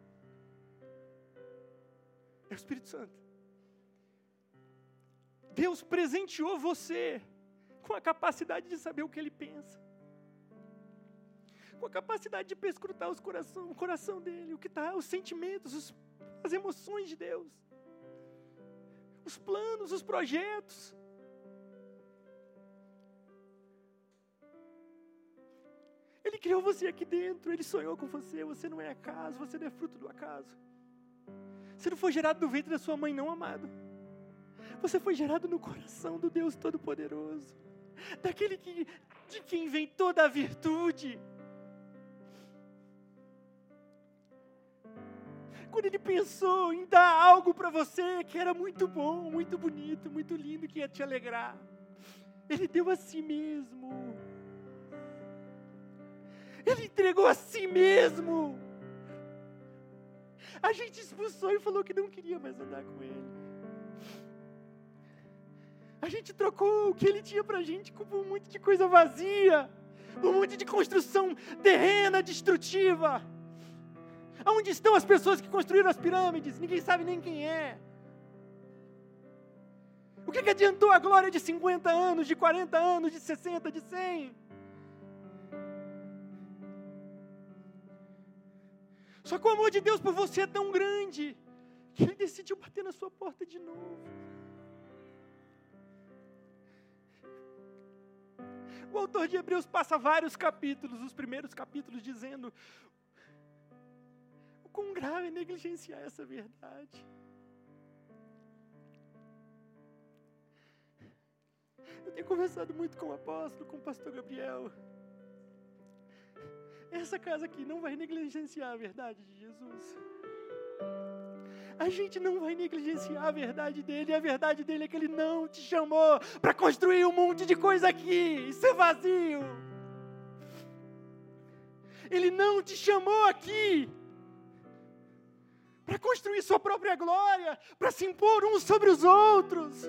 É o Espírito Santo. Deus presenteou você com a capacidade de saber o que Ele pensa, com a capacidade de perscrutar os coração, o coração dele, o que está, os sentimentos, os, as emoções de Deus, os planos, os projetos. Ele criou você aqui dentro, Ele sonhou com você, você não é acaso, você não é fruto do acaso. Você não foi gerado do ventre da sua mãe, não, amado. Você foi gerado no coração do Deus Todo-Poderoso, daquele que, de quem vem toda a virtude. Quando ele pensou em dar algo para você que era muito bom, muito bonito, muito lindo, que ia te alegrar, ele deu a si mesmo. Ele entregou a si mesmo. A gente expulsou e falou que não queria mais andar com ele. A gente trocou o que ele tinha para a gente por um monte de coisa vazia, um monte de construção terrena, destrutiva. Onde estão as pessoas que construíram as pirâmides? Ninguém sabe nem quem é. O que, que adiantou a glória de 50 anos, de 40 anos, de 60, de 100? Só que o amor de Deus por você é tão grande que Ele decidiu bater na sua porta de novo. O autor de Hebreus passa vários capítulos, os primeiros capítulos, dizendo o quão grave é negligenciar essa verdade. Eu tenho conversado muito com o apóstolo, com o pastor Gabriel. Essa casa aqui não vai negligenciar a verdade de Jesus. A gente não vai negligenciar a verdade dele. E a verdade dele é que ele não te chamou para construir um monte de coisa aqui e ser vazio. Ele não te chamou aqui para construir sua própria glória, para se impor uns sobre os outros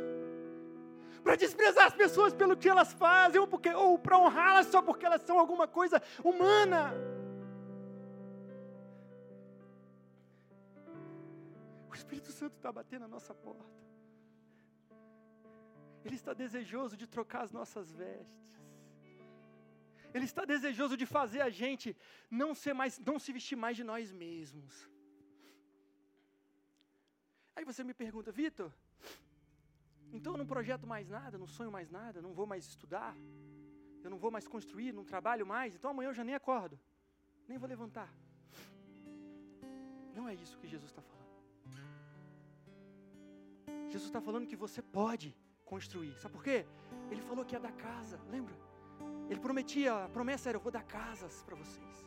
para desprezar as pessoas pelo que elas fazem, ou, ou para honrá-las só porque elas são alguma coisa humana. O Espírito Santo está batendo na nossa porta. Ele está desejoso de trocar as nossas vestes. Ele está desejoso de fazer a gente não ser mais, não se vestir mais de nós mesmos. Aí você me pergunta, Vitor, então eu não projeto mais nada, não sonho mais nada, não vou mais estudar, eu não vou mais construir, não trabalho mais, então amanhã eu já nem acordo, nem vou levantar. Não é isso que Jesus está falando. Jesus está falando que você pode construir. Sabe por quê? Ele falou que ia dar casa, lembra? Ele prometia, a promessa era: eu vou dar casas para vocês.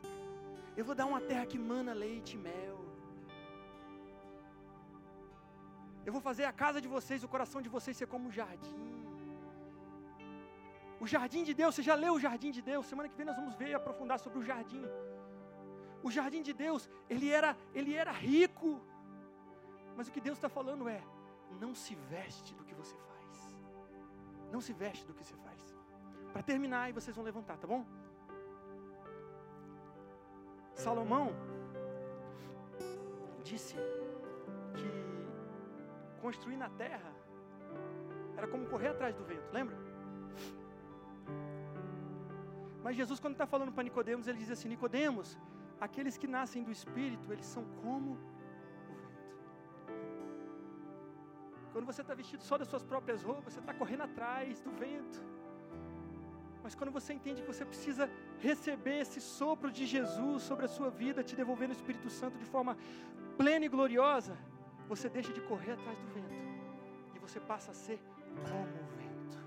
Eu vou dar uma terra que mana leite e mel. Eu vou fazer a casa de vocês, o coração de vocês ser como um jardim. O jardim de Deus, você já leu o jardim de Deus? Semana que vem nós vamos ver e aprofundar sobre o jardim. O jardim de Deus, ele era, ele era rico. Mas o que Deus está falando é: não se veste do que você faz. Não se veste do que você faz. Para terminar, aí vocês vão levantar, tá bom? Salomão disse construir na terra era como correr atrás do vento, lembra? Mas Jesus, quando está falando para Nicodemos, ele diz assim: Nicodemos, aqueles que nascem do Espírito, eles são como o vento. Quando você está vestido só das suas próprias roupas, você está correndo atrás do vento. Mas quando você entende que você precisa receber esse sopro de Jesus sobre a sua vida, te devolvendo o Espírito Santo de forma plena e gloriosa, você deixa de correr atrás do vento e você passa a ser como o vento.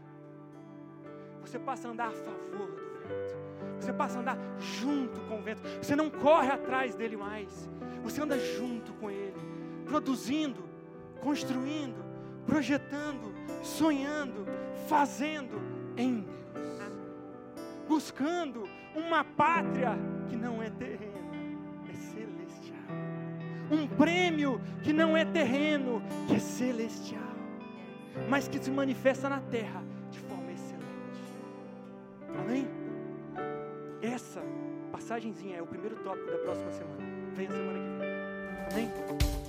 Você passa a andar a favor do vento. Você passa a andar junto com o vento. Você não corre atrás dele mais. Você anda junto com ele, produzindo, construindo, projetando, sonhando, fazendo em Deus. Buscando uma pátria que não é terrena um prêmio que não é terreno, que é celestial, mas que se manifesta na terra de forma excelente. Amém? Essa passagenzinha é o primeiro tópico da próxima semana. Vem a semana que vem. Amém?